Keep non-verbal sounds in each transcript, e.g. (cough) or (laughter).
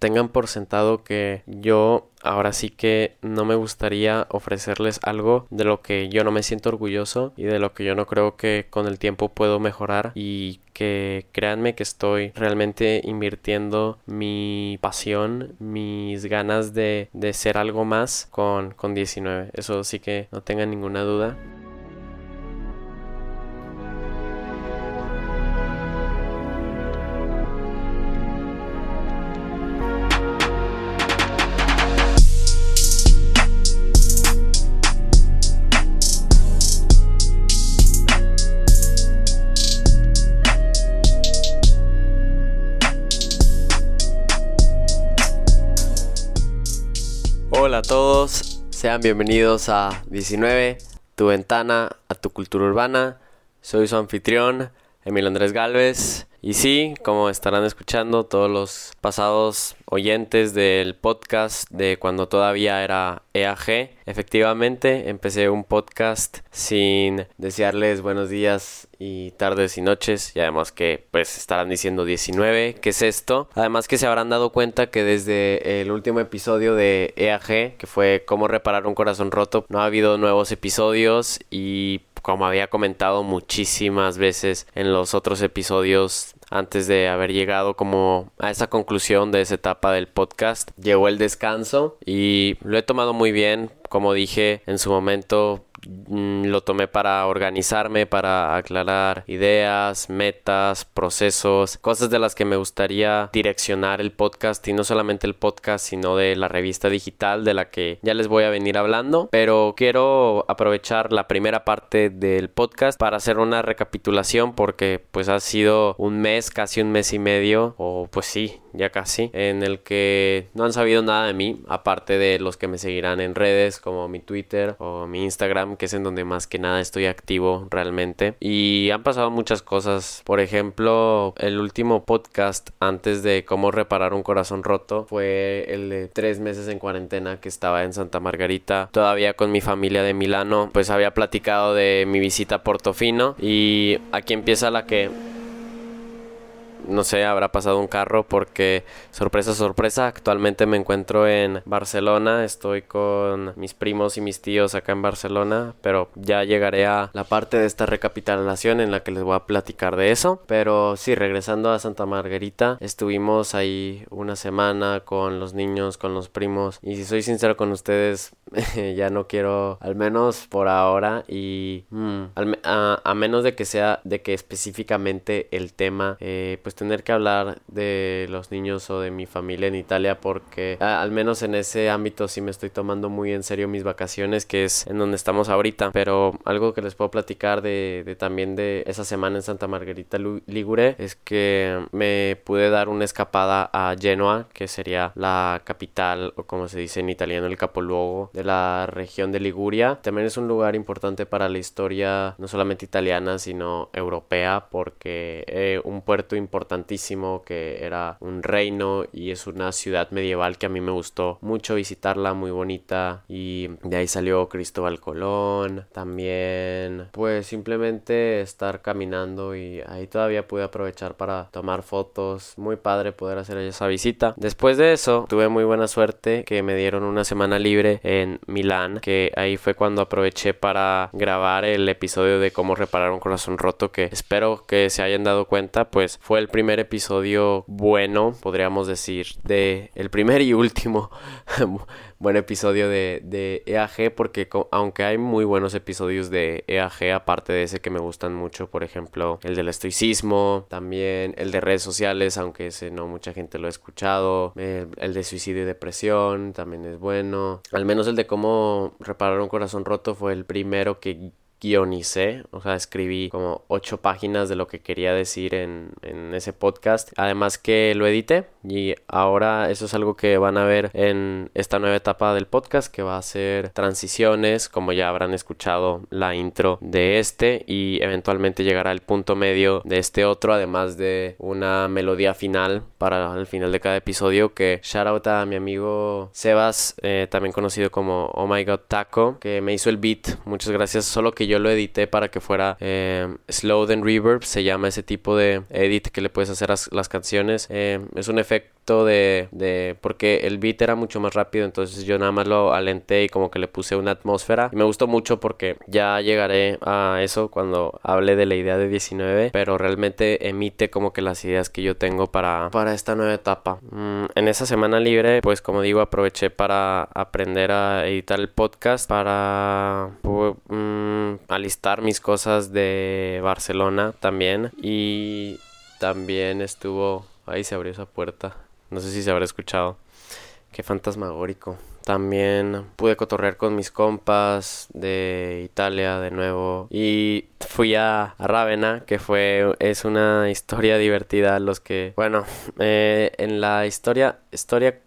tengan por sentado que yo ahora sí que no me gustaría ofrecerles algo de lo que yo no me siento orgulloso y de lo que yo no creo que con el tiempo puedo mejorar y que créanme que estoy realmente invirtiendo mi pasión, mis ganas de, de ser algo más con, con 19. Eso sí que no tengan ninguna duda. Bienvenidos a 19, tu ventana a tu cultura urbana. Soy su anfitrión, Emil Andrés Galvez. Y sí, como estarán escuchando todos los pasados oyentes del podcast de cuando todavía era EAG, efectivamente empecé un podcast sin desearles buenos días y tardes y noches y además que pues estarán diciendo 19, ¿qué es esto? Además que se habrán dado cuenta que desde el último episodio de EAG, que fue cómo reparar un corazón roto, no ha habido nuevos episodios y como había comentado muchísimas veces en los otros episodios antes de haber llegado como a esa conclusión de esa etapa del podcast, llegó el descanso y lo he tomado muy bien, como dije en su momento, lo tomé para organizarme, para aclarar ideas, metas, procesos, cosas de las que me gustaría direccionar el podcast y no solamente el podcast, sino de la revista digital de la que ya les voy a venir hablando, pero quiero aprovechar la primera parte del podcast para hacer una recapitulación porque pues ha sido un mes, casi un mes y medio o pues sí, ya casi, en el que no han sabido nada de mí, aparte de los que me seguirán en redes como mi Twitter o mi Instagram, que es en donde más que nada estoy activo realmente. Y han pasado muchas cosas, por ejemplo, el último podcast antes de cómo reparar un corazón roto fue el de tres meses en cuarentena que estaba en Santa Margarita, todavía con mi familia de Milano, pues había platicado de mi visita a Portofino y aquí empieza la que no sé, habrá pasado un carro porque sorpresa, sorpresa, actualmente me encuentro en Barcelona, estoy con mis primos y mis tíos acá en Barcelona, pero ya llegaré a la parte de esta recapitulación en la que les voy a platicar de eso, pero sí, regresando a Santa Margarita, estuvimos ahí una semana con los niños, con los primos, y si soy sincero con ustedes, (laughs) ya no quiero, al menos por ahora, y mm, a, menos de que sea, de que específicamente el tema, eh, pues tener que hablar de los niños o de mi familia en Italia porque al menos en ese ámbito sí me estoy tomando muy en serio mis vacaciones que es en donde estamos ahorita. Pero algo que les puedo platicar de, de también de esa semana en Santa Margarita Ligure es que me pude dar una escapada a Genoa que sería la capital o como se dice en italiano el capoluogo de la región de Liguria. También es un lugar importante para la historia no solamente italiana sino europea porque eh, un puerto importante que era un reino y es una ciudad medieval que a mí me gustó mucho visitarla, muy bonita y de ahí salió Cristóbal Colón, también pues simplemente estar caminando y ahí todavía pude aprovechar para tomar fotos, muy padre poder hacer esa visita. Después de eso tuve muy buena suerte que me dieron una semana libre en Milán, que ahí fue cuando aproveché para grabar el episodio de cómo reparar un corazón roto que espero que se hayan dado cuenta pues fue el primer episodio bueno, podríamos decir, de el primer y último (laughs) buen episodio de, EAG, porque aunque hay muy buenos episodios de EAG, aparte de ese que me gustan mucho, por ejemplo, el del estoicismo, también el de redes sociales, aunque ese no mucha gente lo ha escuchado, el de suicidio y depresión también es bueno, al menos el de cómo reparar un corazón roto fue el primero que guionicé, o sea, escribí como ocho páginas de lo que quería decir en, en, ese podcast. Además que lo edité y ahora eso es algo que van a ver en esta nueva etapa del podcast que va a ser transiciones, como ya habrán escuchado la intro de este y eventualmente llegará el punto medio de este otro, además de una melodía final para el final de cada episodio que shout out a mi amigo Sebas, eh, también conocido como Oh My God Taco, que me hizo el beat. Muchas gracias, solo que yo lo edité para que fuera eh, slow then reverb, se llama ese tipo de edit que le puedes hacer a las canciones. Eh, es un efecto de, de, porque el beat era mucho más rápido entonces yo nada más lo alenté y como que le puse una atmósfera me gustó mucho porque ya llegaré a eso cuando hable de la idea de 19 pero realmente emite como que las ideas que yo tengo para, para esta nueva etapa mm, en esa semana libre pues como digo aproveché para aprender a editar el podcast para mm, alistar mis cosas de Barcelona también y también estuvo ahí se abrió esa puerta no sé si se habrá escuchado. Qué fantasmagórico. También pude cotorrear con mis compas de Italia de nuevo. Y fui a, Rávena, que fue. Es una historia divertida. Los que. Bueno, eh, en la historia. Historia.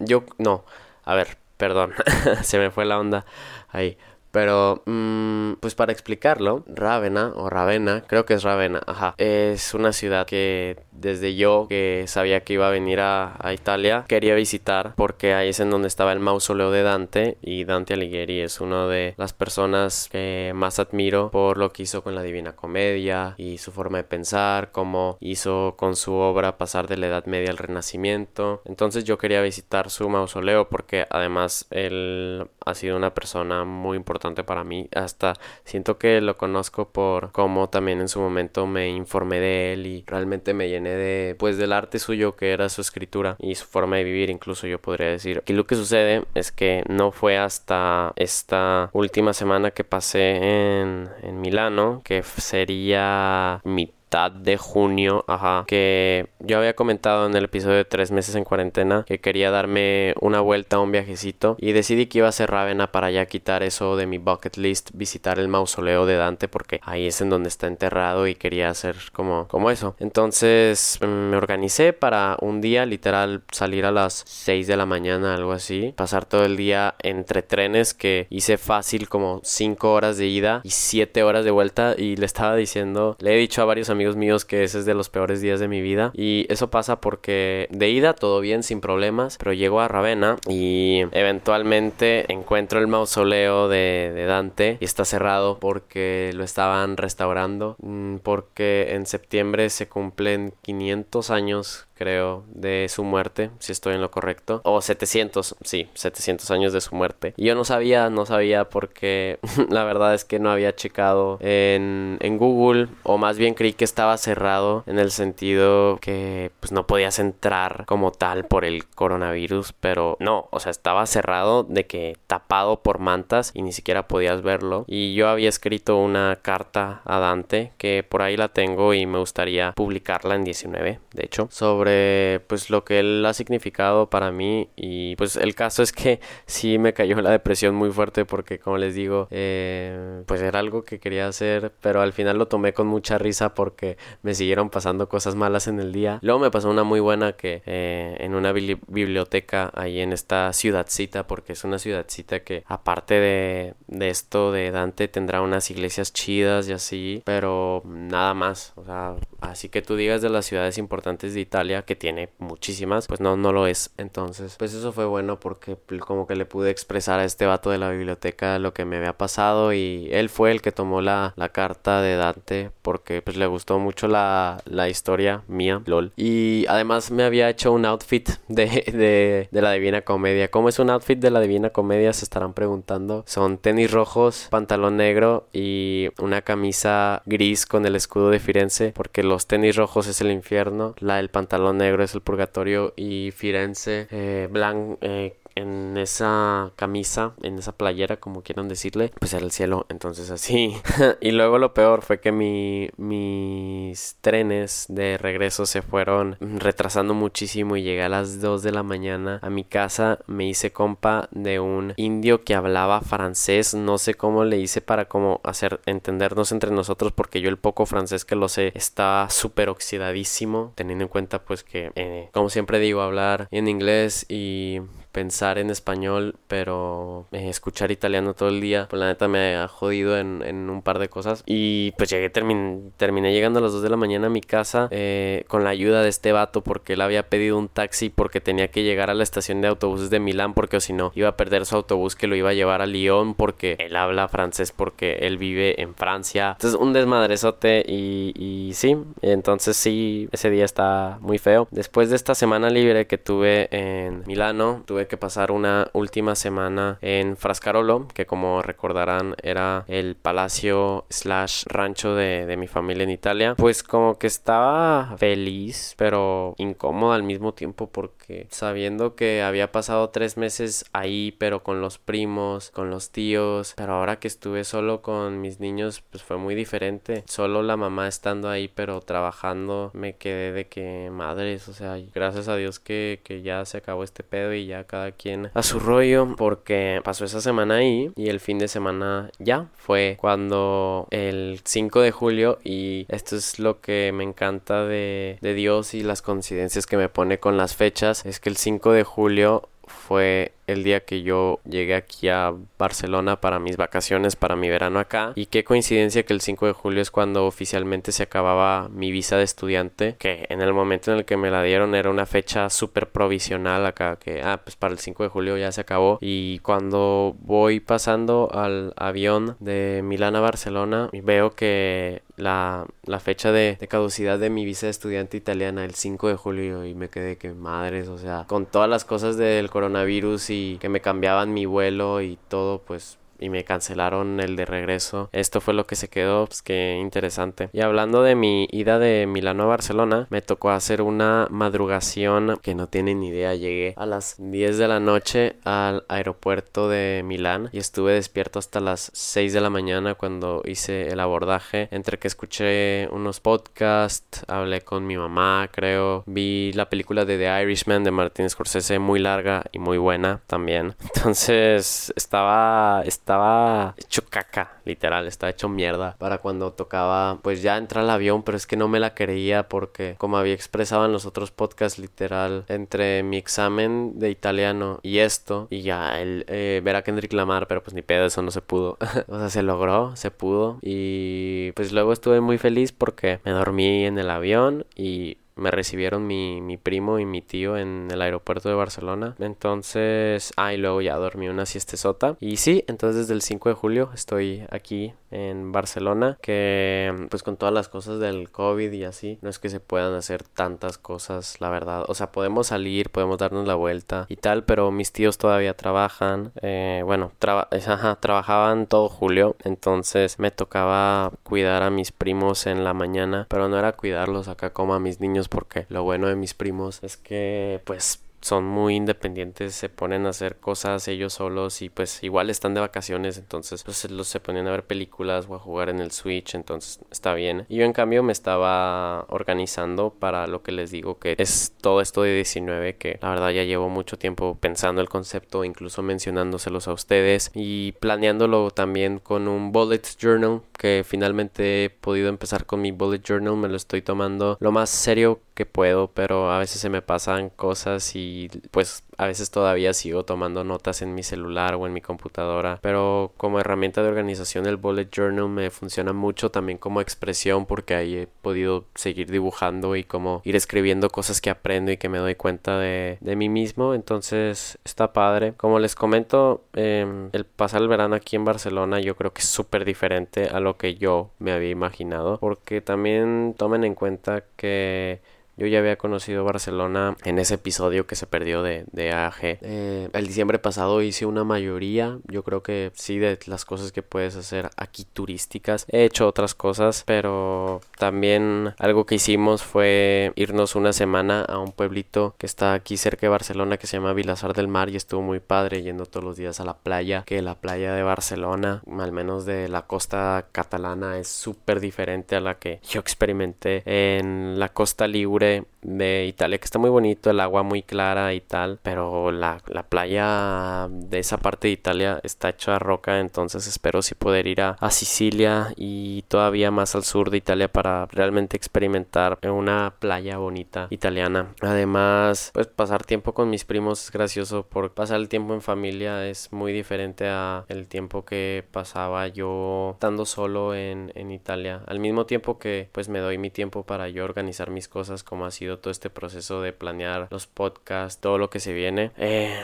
Yo. No. A ver, perdón. (laughs) se me fue la onda ahí. Pero, mmm, pues para explicarlo, Rávena o Ravenna, creo que es Ravenna, ajá, es una ciudad que desde yo que sabía que iba a venir a, Italia quería visitar porque ahí es en donde estaba el mausoleo de Dante y Dante Alighieri es una de las personas que más admiro por lo que hizo con la Divina Comedia y su forma de pensar, cómo hizo con su obra pasar de la Edad Media al Renacimiento. Entonces yo quería visitar su mausoleo porque además él ha sido una persona muy importante para mí. Hasta siento que lo conozco por cómo también en su momento me informé de él y realmente me llené de pues del arte suyo que era su escritura y su forma de vivir incluso yo podría decir. Y lo que sucede es que no fue hasta esta última semana que pasé en, en Milano que sería mi de junio, ajá, que yo había comentado en el episodio de tres meses en cuarentena que quería darme una vuelta, un viajecito y decidí que iba a ser Rávena para ya quitar eso de mi bucket list, visitar el mausoleo de Dante porque ahí es en donde está enterrado y quería hacer como, como eso. Entonces mm, me organicé para un día literal salir a las 6 de la mañana, algo así, pasar todo el día entre trenes que hice fácil como 5 horas de ida y 7 horas de vuelta y le estaba diciendo, le he dicho a varios amigos míos que ese es de los peores días de mi vida. Y eso pasa porque de ida todo bien, sin problemas, pero llego a Ravenna y eventualmente encuentro el mausoleo de, de Dante y está cerrado porque lo estaban restaurando, mm, porque en septiembre se cumplen 500 años creo, de su muerte, si estoy en lo correcto. O 700, sí, 700 años de su muerte. Y yo no sabía, no sabía porque (laughs) la verdad es que no había checado en, en Google, o más bien creí que estaba cerrado en el sentido que pues no podías entrar como tal por el coronavirus, pero no, o sea, estaba cerrado de que tapado por mantas y ni siquiera podías verlo. Y yo había escrito una carta a Dante, que por ahí la tengo y me gustaría publicarla en 19, de hecho, sobre pues lo que él ha significado para mí y pues el caso es que (laughs) sí me cayó la depresión muy fuerte porque como les digo eh, pues era algo que quería hacer pero al final lo tomé con mucha risa porque me siguieron pasando cosas malas en el día luego me pasó una muy buena que eh, en una biblioteca ahí en esta ciudadcita porque es una ciudadcita que aparte de, de esto de Dante tendrá unas iglesias chidas y así pero nada más o sea así que tú digas de las ciudades importantes de Italia que tiene muchísimas, pues no, no lo es. Entonces, pues eso fue bueno porque como que le pude expresar a este vato de la biblioteca lo que me había pasado y él fue el que tomó la, la carta de Dante porque pues le gustó mucho la, la historia mía, lol. Y además me había hecho un outfit de, de, de la Divina Comedia. ¿Cómo es un outfit de la Divina Comedia? Se estarán preguntando. Son tenis rojos, pantalón negro y una camisa gris con el escudo de Firenze porque los tenis rojos es el infierno, la del pantalón negro es el purgatorio y Firenze eh, blanco eh, en esa camisa, en esa playera, como quieran decirle, pues era el cielo. Entonces así. (laughs) y luego lo peor fue que mi, mis trenes de regreso se fueron retrasando muchísimo y llegué a las 2 de la mañana a mi casa. Me hice compa de un indio que hablaba francés. No sé cómo le hice para como hacer entendernos entre nosotros porque yo el poco francés que lo sé está súper oxidadísimo. Teniendo en cuenta pues que, eh, como siempre digo, hablar en inglés y pensar en español, pero eh, escuchar italiano todo el día, pues la neta me ha jodido en, un par de cosas. Y pues llegué, terminé llegando a las 2 de la mañana a mi casa eh, con la ayuda de este vato porque él había pedido un taxi porque tenía que llegar a la estación de autobuses de Milán porque o si no iba a perder su autobús que lo iba a llevar a Lyon porque él habla francés porque él vive en Francia. Entonces un desmadrezote y, y sí, entonces sí, ese día está muy feo. Después de esta semana libre que tuve en Milano, tuve que pasar una última semana en Frascarolo, que como recordarán era el palacio slash rancho de, de mi familia en Italia. Pues como que estaba feliz, pero incómodo al mismo tiempo porque sabiendo que había pasado tres meses ahí, pero con los primos, con los tíos, pero ahora que estuve solo con mis niños, pues fue muy diferente. Solo la mamá estando ahí, pero trabajando, me quedé de que madres, o sea, gracias a Dios que, que ya se acabó este pedo y ya cada quien a su rollo, porque pasó esa semana ahí y el fin de semana ya fue cuando el 5 de julio y esto es lo que me encanta de, Dios y las coincidencias que me pone con las fechas, es que el 5 de julio fue el día que yo llegué aquí a Barcelona para mis vacaciones, para mi verano acá. Y qué coincidencia que el 5 de julio es cuando oficialmente se acababa mi visa de estudiante, que en el momento en el que me la dieron era una fecha súper provisional acá, que, ah, pues para el 5 de julio ya se acabó. Y cuando voy pasando al avión de Milán a Barcelona, veo que la, la fecha de, caducidad de mi visa de estudiante italiana el 5 de julio y me quedé que madres, o sea, con todas las cosas del coronavirus que me cambiaban mi vuelo y todo, pues y me cancelaron el de regreso. Esto fue lo que se quedó, pues qué interesante. Y hablando de mi ida de Milano a Barcelona, me tocó hacer una madrugación que no tienen idea. Llegué a las 10 de la noche al aeropuerto de Milán y estuve despierto hasta las 6 de la mañana cuando hice el abordaje. Entre que escuché unos podcasts, hablé con mi mamá, creo, vi la película de The Irishman de Martin Scorsese muy larga y muy buena también. (laughs) Entonces estaba estaba hecho caca, literal, estaba hecho mierda para cuando tocaba, pues ya entrar al avión, pero es que no me la creía porque, como había expresado en los otros podcasts, literal, entre mi examen de italiano y esto, y ya el eh, ver a Kendrick Lamar, pero pues ni pedo, eso no se pudo. (laughs) o sea, se logró, se pudo, y pues luego estuve muy feliz porque me dormí en el avión y me recibieron mi, mi, primo y mi tío en el aeropuerto de Barcelona. Entonces, ah, y luego ya dormí una siestesota. Y sí, entonces desde el 5 de julio estoy aquí en Barcelona. Que pues con todas las cosas del COVID y así, no es que se puedan hacer tantas cosas, la verdad. O sea, podemos salir, podemos darnos la vuelta y tal, pero mis tíos todavía trabajan. Eh, bueno, trabajaban todo julio. Entonces me tocaba cuidar a mis primos en la mañana, pero no era cuidarlos acá como a mis niños porque lo bueno de mis primos es que pues son muy independientes, se ponen a hacer cosas ellos solos y pues igual están de vacaciones, entonces pues los se ponen a ver películas o a jugar en el Switch, entonces está bien. Y yo en cambio me estaba organizando para lo que les digo que es todo esto de 19 que la verdad ya llevo mucho tiempo pensando el concepto, incluso mencionándoselos a ustedes y planeándolo también con un bullet journal que finalmente he podido empezar con mi bullet journal, me lo estoy tomando lo más serio que puedo, pero a veces se me pasan cosas y pues a veces todavía sigo tomando notas en mi celular o en mi computadora, pero como herramienta de organización el bullet journal me funciona mucho también como expresión porque ahí he podido seguir dibujando y como ir escribiendo cosas que aprendo y que me doy cuenta de, mí mismo, entonces está padre. Como les comento, em, el pasar el verano aquí en Barcelona yo creo que es súper diferente a lo que yo me había imaginado, porque también tomen en cuenta que yo ya había conocido Barcelona en ese episodio que se perdió de, de AG. Eh, el diciembre pasado hice una mayoría, yo creo que sí, de las cosas que puedes hacer aquí turísticas. He hecho otras cosas, pero también algo que hicimos fue irnos una semana a un pueblito que está aquí cerca de Barcelona que se llama Vilazar del Mar y estuvo muy padre yendo todos los días a la playa, que la playa de Barcelona, al menos de la costa catalana, es súper diferente a la que yo experimenté en la costa libre sur de Italia que está muy bonito, el agua muy clara y tal, pero la, la playa de esa parte de Italia está hecha de roca, entonces espero si poder ir a, a, Sicilia y todavía más al sur de Italia para realmente experimentar una playa bonita italiana. Además, pues pasar tiempo con mis primos es gracioso porque pasar el tiempo en familia es muy diferente a el tiempo que pasaba yo estando solo en, en Italia. Al mismo tiempo que pues me doy mi tiempo para yo organizar mis cosas como ha sido todo este proceso de planear los podcasts, todo lo que se viene. Eh,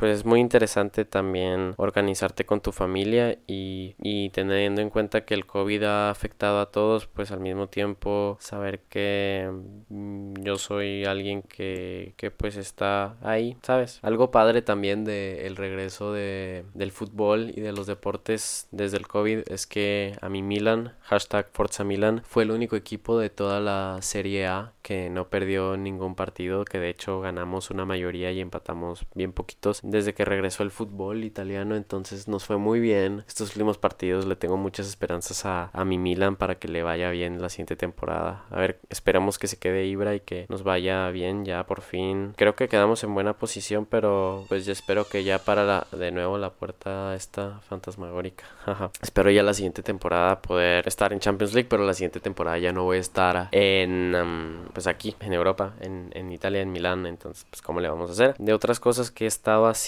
pues es muy interesante también organizarte con tu familia y, y, teniendo en cuenta que el COVID ha afectado a todos, pues al mismo tiempo saber que mm, yo soy alguien que, que pues está ahí, ¿sabes? Algo padre también de el regreso de, del fútbol y de los deportes desde el COVID es que a mi Milan, hashtag Forza Milan, fue el único equipo de toda la Serie A que no perdió ningún partido, que de hecho ganamos una mayoría y empatamos bien poquitos desde que regresó el fútbol italiano, entonces nos fue muy bien. Estos últimos partidos le tengo muchas esperanzas a, a mi Milan para que le vaya bien la siguiente temporada. A ver, esperamos que se quede Ibra y que nos vaya bien ya por fin. Creo que quedamos en buena posición, pero pues yo espero que ya para la, de nuevo la puerta esta fantasmagórica. (laughs) espero ya la siguiente temporada poder estar en Champions League, pero la siguiente temporada ya no voy a estar en um, pues aquí en Europa, en, en Italia, en Milán. Entonces, pues cómo le vamos a hacer. De otras cosas que he estado haciendo,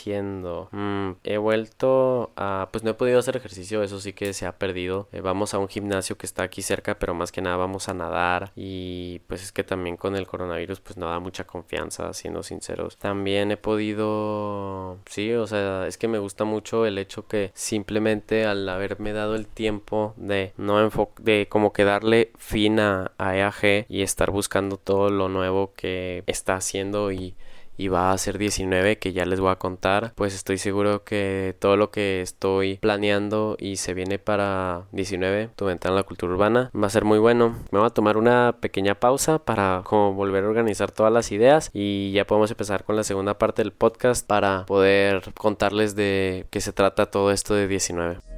mm, he vuelto a, pues no he podido hacer ejercicio, eso sí que se ha perdido. Eh, vamos a un gimnasio que está aquí cerca, pero más que nada vamos a nadar y pues es que también con el coronavirus pues no da mucha confianza, siendo sinceros. También he podido, sí, o sea, es que me gusta mucho el hecho que simplemente al haberme dado el tiempo de no de como que darle fin a, a EAG y estar buscando todo lo nuevo que está haciendo y y va a ser 19 que ya les voy a contar pues estoy seguro que todo lo que estoy planeando y se viene para 19 tu ventana en la cultura urbana va a ser muy bueno. Me voy a tomar una pequeña pausa para como volver a organizar todas las ideas y ya podemos empezar con la segunda parte del podcast para poder contarles de qué se trata todo esto de 19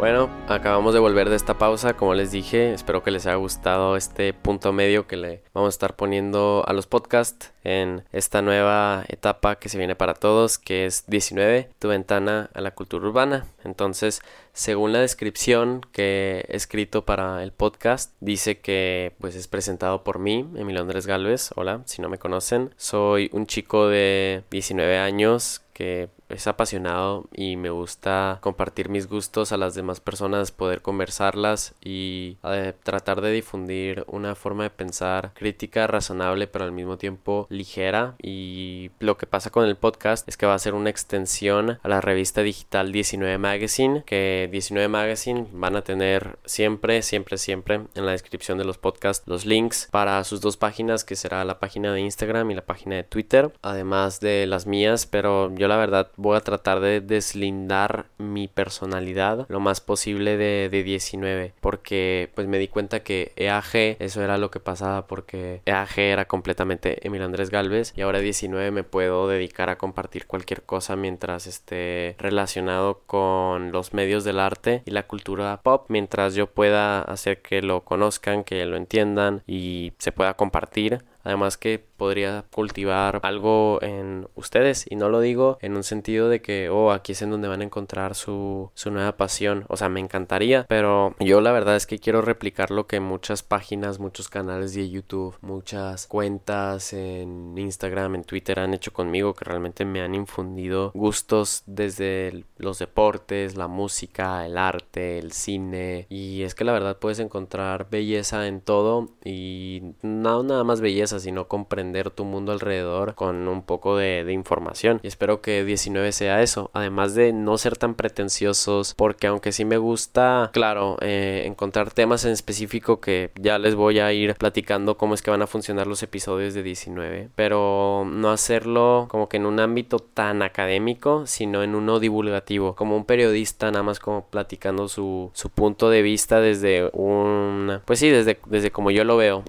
Bueno, acabamos de volver de esta pausa, como les dije, espero que les haya gustado este punto medio que le vamos a estar poniendo a los podcasts en esta nueva etapa que se viene para todos, que es 19, tu ventana a la cultura urbana. Entonces, según la descripción que he escrito para el podcast, dice que pues es presentado por mí, Emilio Andrés Galvez. Hola, si no me conocen, soy un chico de 19 años que es apasionado y me gusta compartir mis gustos a las demás personas, poder conversarlas y eh, tratar de difundir una forma de pensar crítica, razonable, pero al mismo tiempo ligera. Y lo que pasa con el podcast es que va a ser una extensión a la revista digital 19 Magazine, que 19 Magazine van a tener siempre, siempre, siempre en la descripción de los podcasts los links para sus dos páginas, que será la página de Instagram y la página de Twitter, además de las mías, pero yo la verdad voy a tratar de deslindar mi personalidad lo más posible de, de 19 porque pues me di cuenta que EAG eso era lo que pasaba porque EAG era completamente Emil Andrés Galvez y ahora 19 me puedo dedicar a compartir cualquier cosa mientras esté relacionado con los medios del arte y la cultura pop mientras yo pueda hacer que lo conozcan que lo entiendan y se pueda compartir. Además que podría cultivar algo en ustedes y no lo digo en un sentido de que, oh, aquí es en donde van a encontrar su, su nueva pasión. O sea, me encantaría, pero yo la verdad es que quiero replicar lo que muchas páginas, muchos canales de YouTube, muchas cuentas en Instagram, en Twitter han hecho conmigo que realmente me han infundido gustos desde los deportes, la música, el arte, el cine y es que la verdad puedes encontrar belleza en todo y no nada más belleza sino comprender tu mundo alrededor con un poco de, información. Y espero que 19 sea eso. Además de no ser tan pretenciosos, porque aunque sí me gusta, claro, eh, encontrar temas en específico que ya les voy a ir platicando cómo es que van a funcionar los episodios de 19. Pero no hacerlo como que en un ámbito tan académico, sino en uno divulgativo. Como un periodista, nada más como platicando su, su punto de vista desde un... Pues sí, desde, desde como yo lo veo.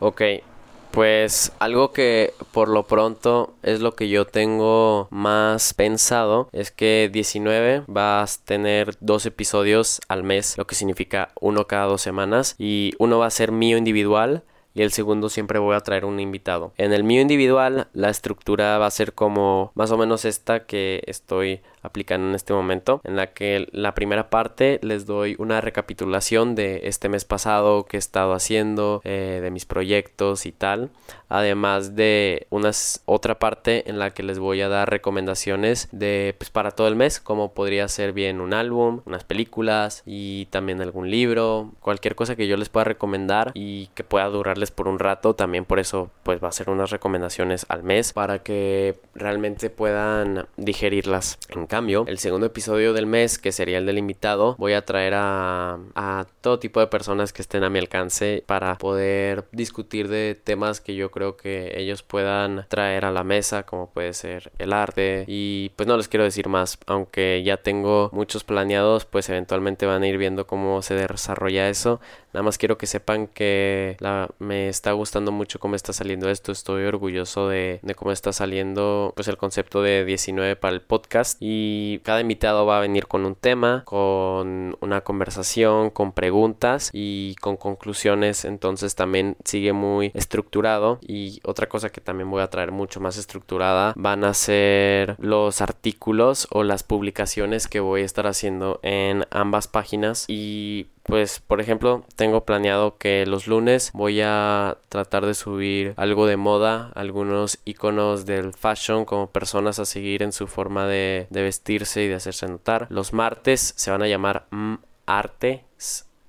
Ok, pues algo que por lo pronto es lo que yo tengo más pensado es que 19 vas a tener dos episodios al mes, lo que significa uno cada dos semanas y uno va a ser mío individual y el segundo siempre voy a traer un invitado. En el mío individual la estructura va a ser como más o menos esta que estoy aplicando en este momento, en la que la primera parte les doy una recapitulación de este mes pasado, que he estado haciendo, eh, de mis proyectos y tal, además de una otra parte en la que les voy a dar recomendaciones de pues para todo el mes, como podría ser bien un álbum, unas películas y también algún libro, cualquier cosa que yo les pueda recomendar y que pueda durarles por un rato, también por eso pues va a ser unas recomendaciones al mes para que realmente puedan digerirlas en cambio, el segundo episodio del mes, que sería el del invitado, voy a traer a, a todo tipo de personas que estén a mi alcance para poder discutir de temas que yo creo que ellos puedan traer a la mesa, como puede ser el arte. Y pues no les quiero decir más, aunque ya tengo muchos planeados, pues eventualmente van a ir viendo cómo se desarrolla eso. Nada más quiero que sepan que me está gustando mucho cómo está saliendo esto. Estoy orgulloso de, de cómo está saliendo pues el concepto de 19 para el podcast. Y cada invitado va a venir con un tema, con una conversación, con preguntas y con conclusiones. Entonces también sigue muy estructurado. Y otra cosa que también voy a traer mucho más estructurada van a ser los artículos o las publicaciones que voy a estar haciendo en ambas páginas. Y pues, por ejemplo, tengo planeado que los lunes voy a tratar de subir algo de moda, algunos iconos del fashion como personas a seguir en su forma de, vestirse y de hacerse notar. Los martes se van a llamar mm, arte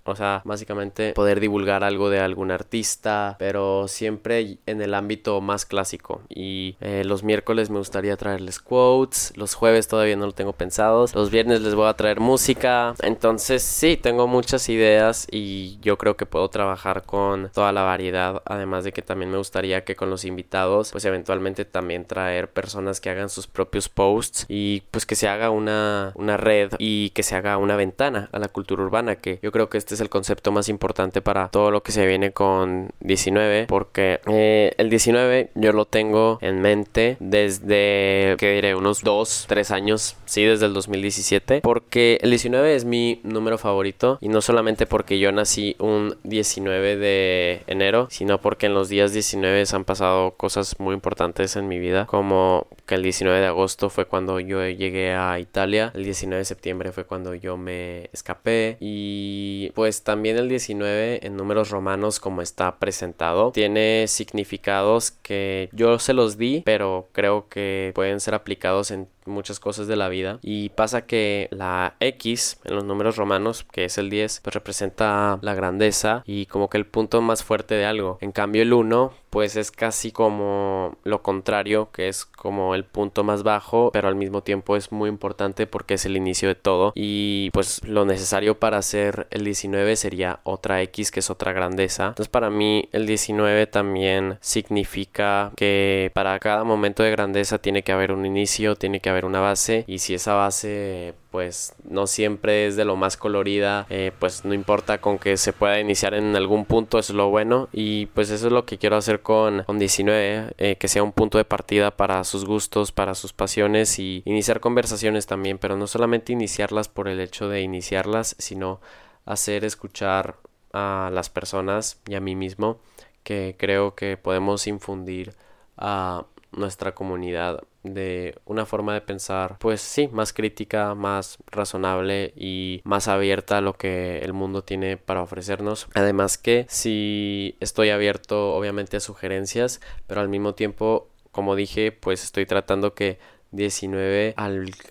o sea, básicamente poder divulgar algo de algún artista, pero siempre en el ámbito más clásico. Y eh, los miércoles me gustaría traerles quotes, los jueves todavía no lo tengo pensados, los viernes les voy a traer música. Entonces sí, tengo muchas ideas y yo creo que puedo trabajar con toda la variedad. Además de que también me gustaría que con los invitados, pues eventualmente también traer personas que hagan sus propios posts y pues que se haga una, una red y que se haga una ventana a la cultura urbana, que yo creo que este es el concepto más importante para todo lo que se viene con 19 porque eh, el 19 yo lo tengo en mente desde que diré unos 2, 3 años, sí, desde el 2017 porque el 19 es mi número favorito y no solamente porque yo nací un 19 de enero, sino porque en los días 19 han pasado cosas muy importantes en mi vida como que el 19 de agosto fue cuando yo llegué a Italia, el 19 de septiembre fue cuando yo me escapé y pues pues también el 19 en números romanos como está presentado tiene significados que yo se los di pero creo que pueden ser aplicados en muchas cosas de la vida. Y pasa que la X en los números romanos que es el 10 pues representa la grandeza y como que el punto más fuerte de algo. En cambio el 1 pues es casi como lo contrario que es como el punto más bajo pero al mismo tiempo es muy importante porque es el inicio de todo. Y pues lo necesario para hacer el 19 sería otra X que es otra grandeza. Entonces para mí el 19 también significa que para cada momento de grandeza tiene que haber un inicio tiene que haber una base y si esa base pues no siempre es de lo más colorida eh, pues no importa con que se pueda iniciar en algún punto es lo bueno. Y pues eso es lo que quiero hacer con, con 19 eh, que sea un punto de partida para sus gustos para sus pasiones y iniciar conversaciones también pero no solamente iniciarlas por el hecho de iniciarlas sino hacer escuchar a las personas y a mí mismo que creo que podemos infundir a nuestra comunidad de una forma de pensar pues sí más crítica más razonable y más abierta a lo que el mundo tiene para ofrecernos. Además que si estoy abierto obviamente a sugerencias pero al mismo tiempo como dije pues estoy tratando que 19,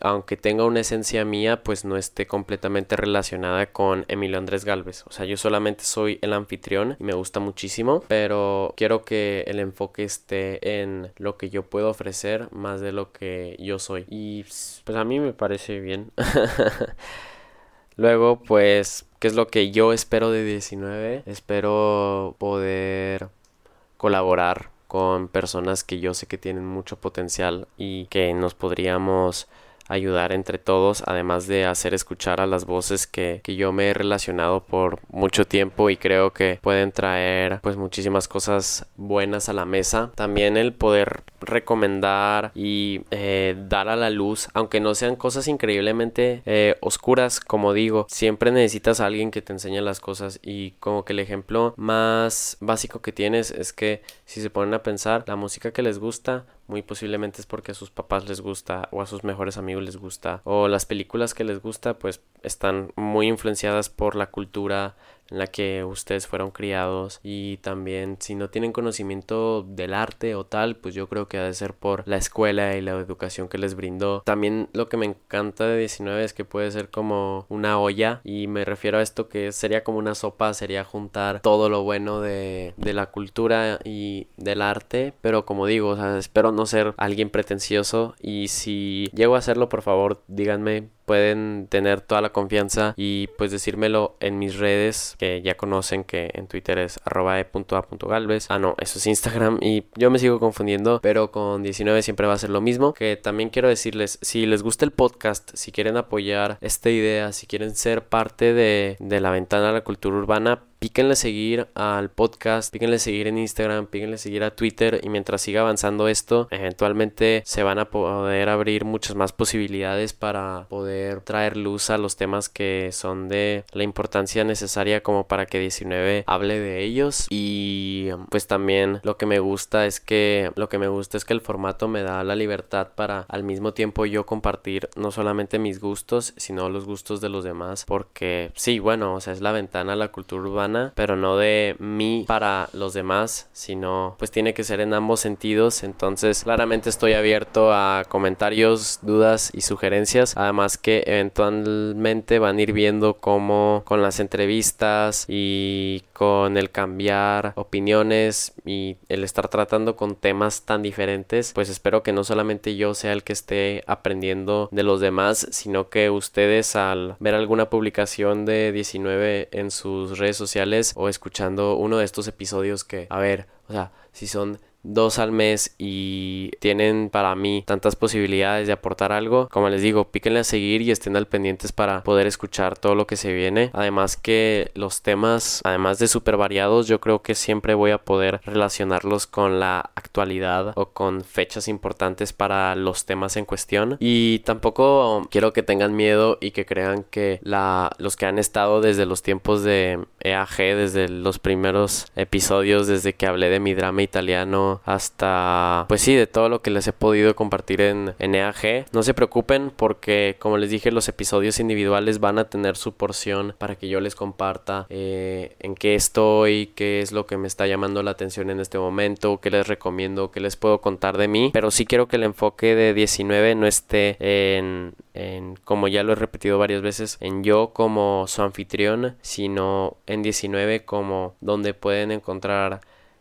aunque tenga una esencia mía, pues no esté completamente relacionada con Emilio Andrés Galvez. O sea, yo solamente soy el anfitrión y me gusta muchísimo, pero quiero que el enfoque esté en lo que yo puedo ofrecer más de lo que yo soy. Y pues a mí me parece bien. (laughs) Luego, pues, ¿qué es lo que yo espero de 19? Espero poder colaborar con personas que yo sé que tienen mucho potencial y que nos podríamos ayudar entre todos, además de hacer escuchar a las voces que, que, yo me he relacionado por mucho tiempo y creo que pueden traer pues muchísimas cosas buenas a la mesa. También el poder recomendar y eh, dar a la luz, aunque no sean cosas increíblemente eh, oscuras, como digo, siempre necesitas a alguien que te enseñe las cosas y como que el ejemplo más básico que tienes es que si se ponen a pensar, la música que les gusta muy posiblemente es porque a sus papás les gusta o a sus mejores amigos les gusta o las películas que les gusta pues están muy influenciadas por la cultura en la que ustedes fueron criados y también si no tienen conocimiento del arte o tal, pues yo creo que ha de ser por la escuela y la educación que les brindó. También lo que me encanta de 19 es que puede ser como una olla y me refiero a esto que sería como una sopa, sería juntar todo lo bueno de, de la cultura y del arte, pero como digo, espero no ser alguien pretencioso y si llego a hacerlo, por favor, díganme pueden tener toda la confianza y pues decírmelo en mis redes que ya conocen que en Twitter es arroba e.a.galvez. Ah, no, eso es Instagram y yo me sigo confundiendo, pero con 19 siempre va a ser lo mismo. Que también quiero decirles, si les gusta el podcast, si quieren apoyar esta idea, si quieren ser parte de, de la ventana a la cultura urbana, píquenle seguir al podcast, píquenle seguir en Instagram, píquenle seguir a Twitter y mientras siga avanzando esto, eventualmente se van a poder abrir muchas más posibilidades para poder traer luz a los temas que son de la importancia necesaria como para que 19 hable de ellos. Y pues también lo que me gusta es que lo que me gusta es que el formato me da la libertad para al mismo tiempo yo compartir no solamente mis gustos, sino los gustos de los demás porque sí, bueno, o sea, es la ventana a la cultura urbana pero no de mí para los demás, sino pues tiene que ser en ambos sentidos. Entonces, claramente estoy abierto a comentarios, dudas y sugerencias. Además que eventualmente van a ir viendo cómo con las entrevistas y con el cambiar opiniones y el estar tratando con temas tan diferentes, pues espero que no solamente yo sea el que esté aprendiendo de los demás, sino que ustedes al ver alguna publicación de 19 en sus redes sociales o escuchando uno de estos episodios que, a ver, o sea, si son dos al mes y tienen para mí tantas posibilidades de aportar algo, como les digo, píquenle a seguir y estén al pendientes para poder escuchar todo lo que se viene. Además que los temas, además de súper variados, yo creo que siempre voy a poder relacionarlos con la actualidad o con fechas importantes para los temas en cuestión. Y tampoco quiero que tengan miedo y que crean que la, los que han estado desde los tiempos de EAG, desde los primeros episodios, desde que hablé de mi drama italiano, hasta, pues sí, de todo lo que les he podido compartir en, en EAG. No se preocupen porque, como les dije, los episodios individuales van a tener su porción para que yo les comparta eh, en qué estoy, qué es lo que me está llamando la atención en este momento, qué les recomiendo, qué les puedo contar de mí. Pero sí quiero que el enfoque de 19 no esté en, en, como ya lo he repetido varias veces, en yo como su anfitrión, sino en 19 como donde pueden encontrar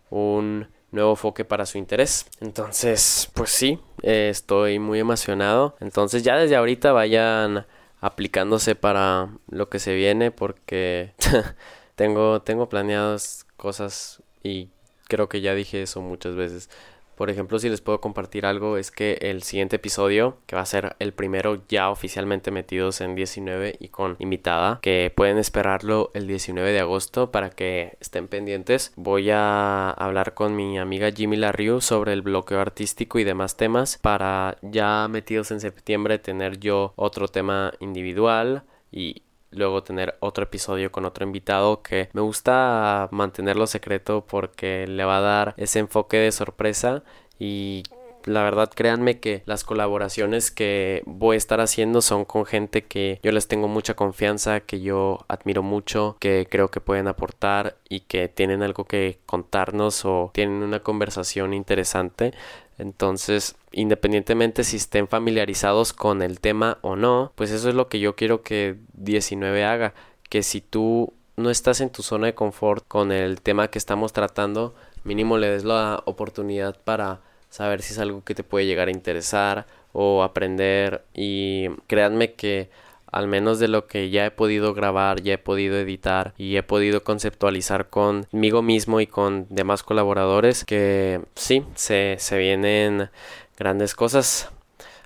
un nuevo foque para su interés. Entonces, pues sí, eh, estoy muy emocionado. Entonces ya desde ahorita vayan aplicándose para lo que se viene porque (laughs) tengo, tengo planeadas cosas y creo que ya dije eso muchas veces. Por ejemplo, si les puedo compartir algo, es que el siguiente episodio, que va a ser el primero ya oficialmente metidos en 19 y con invitada, que pueden esperarlo el 19 de agosto para que estén pendientes. Voy a hablar con mi amiga Jimmy Larriu sobre el bloqueo artístico y demás temas para ya metidos en septiembre tener yo otro tema individual y luego tener otro episodio con otro invitado que me gusta mantenerlo secreto porque le va a dar ese enfoque de sorpresa y la verdad créanme que las colaboraciones que voy a estar haciendo son con gente que yo les tengo mucha confianza, que yo admiro mucho, que creo que pueden aportar y que tienen algo que contarnos o tienen una conversación interesante. Entonces, independientemente si estén familiarizados con el tema o no, pues eso es lo que yo quiero que 19 haga, que si tú no estás en tu zona de confort con el tema que estamos tratando, mínimo le des la oportunidad para saber si es algo que te puede llegar a interesar o aprender. Y créanme que al menos de lo que ya he podido grabar, ya he podido editar y he podido conceptualizar conmigo mismo y con demás colaboradores, que sí, se, se vienen grandes cosas.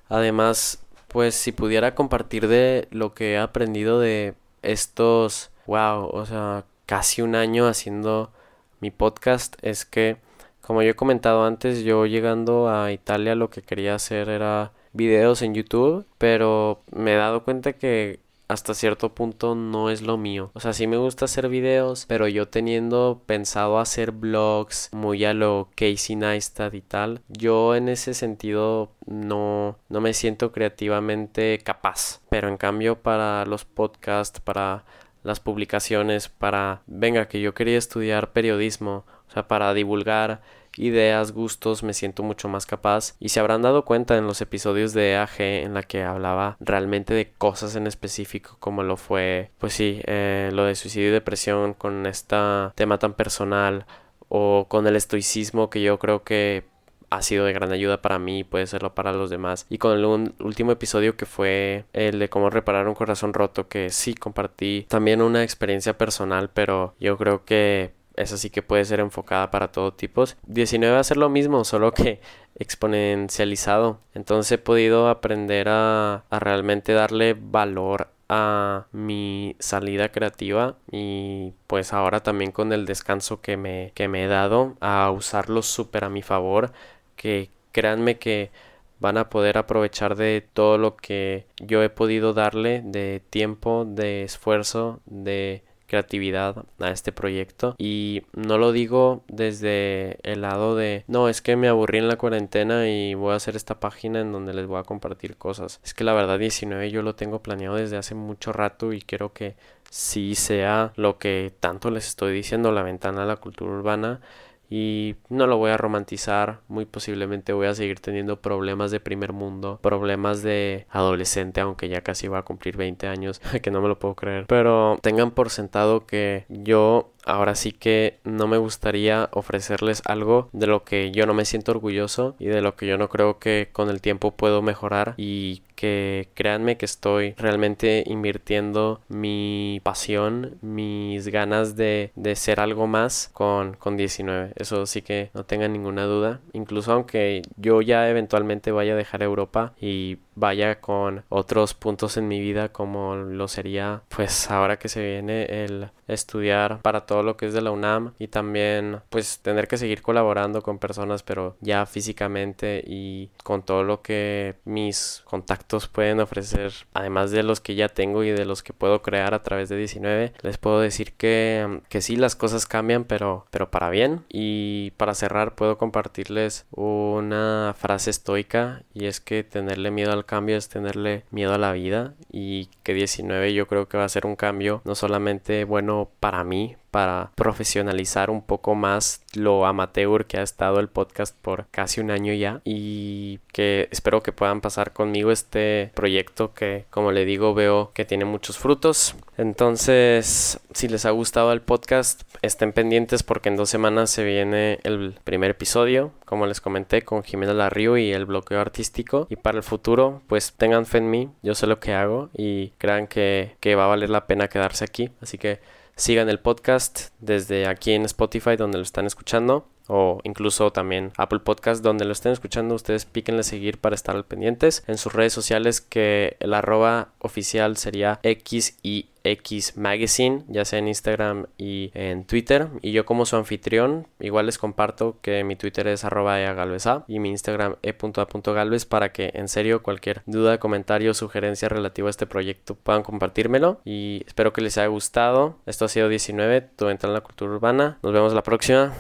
Además, pues si pudiera compartir de lo que he aprendido de estos, wow, o sea, casi un año haciendo mi podcast, es que, como yo he comentado antes, yo llegando a Italia lo que quería hacer era videos en YouTube, pero me he dado cuenta que hasta cierto punto no es lo mío. O sea, sí me gusta hacer videos, pero yo teniendo pensado hacer vlogs muy a lo Casey Neistat y tal, yo en ese sentido no, no me siento creativamente capaz. Pero en cambio para los podcasts, para las publicaciones, para, venga, que yo quería estudiar periodismo, o sea, para divulgar ideas, gustos, me siento mucho más capaz. Y se habrán dado cuenta en los episodios de AG en la que hablaba realmente de cosas en específico, como lo fue, pues sí, eh, lo de suicidio y depresión con este tema tan personal o con el estoicismo que yo creo que ha sido de gran ayuda para mí, puede serlo para los demás. Y con el último episodio que fue el de cómo reparar un corazón roto, que sí compartí también una experiencia personal, pero yo creo que esa sí que puede ser enfocada para todo tipos. 19 va a ser lo mismo, solo que exponencializado. Entonces he podido aprender a, a realmente darle valor a mi salida creativa y pues ahora también con el descanso que me, que me he dado a usarlo súper a mi favor que créanme que van a poder aprovechar de todo lo que yo he podido darle de tiempo, de esfuerzo, de creatividad a este proyecto. Y no lo digo desde el lado de no es que me aburrí en la cuarentena y voy a hacer esta página en donde les voy a compartir cosas es que la verdad 19 yo lo tengo planeado desde hace mucho rato y quiero que sí sea lo que tanto les estoy diciendo la ventana a la cultura urbana y no lo voy a romantizar, muy posiblemente voy a seguir teniendo problemas de primer mundo, problemas de adolescente, aunque ya casi va a cumplir 20 años, (laughs) que no me lo puedo creer. Pero tengan por sentado que yo ahora sí que no me gustaría ofrecerles algo de lo que yo no me siento orgulloso y de lo que yo no creo que con el tiempo puedo mejorar y que créanme que estoy realmente invirtiendo mi pasión, mis ganas de, de ser algo más con, con 19. Eso sí que no tengan ninguna duda. Incluso aunque yo ya eventualmente vaya a dejar Europa y vaya con otros puntos en mi vida como lo sería pues ahora que se viene el estudiar para todo lo que es de la UNAM y también pues tener que seguir colaborando con personas pero ya físicamente y con todo lo que mis contactos pueden ofrecer además de los que ya tengo y de los que puedo crear a través de 19 les puedo decir que, que sí las cosas cambian pero pero para bien. Y para cerrar puedo compartirles una frase estoica y es que tenerle miedo al cambio es tenerle miedo a la vida y que 19 yo creo que va a ser un cambio no solamente bueno para mí, para profesionalizar un poco más lo amateur que ha estado el podcast por casi un año ya y que espero que puedan pasar conmigo este proyecto que como le digo veo que tiene muchos frutos. Entonces si les ha gustado el podcast estén pendientes porque en dos semanas se viene el primer episodio como les comenté con Jimena Larrio y el bloqueo artístico. Y para el futuro pues tengan fe en mí yo sé lo que hago y crean que, que va a valer la pena quedarse aquí. Así que Sigan el podcast desde aquí en Spotify donde lo están escuchando o incluso también Apple Podcast donde lo estén escuchando ustedes píquenle seguir para estar al pendientes en sus redes sociales que el arroba oficial sería x y X Magazine, ya sea en Instagram y en Twitter. Y yo como su anfitrión, igual les comparto que mi Twitter es arroba eagalvesa y mi Instagram e.a.galvez para que en serio cualquier duda, comentario sugerencia relativa a este proyecto puedan compartírmelo. Y espero que les haya gustado. Esto ha sido 19, tu ventana en la cultura urbana. Nos vemos la próxima.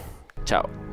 Chao.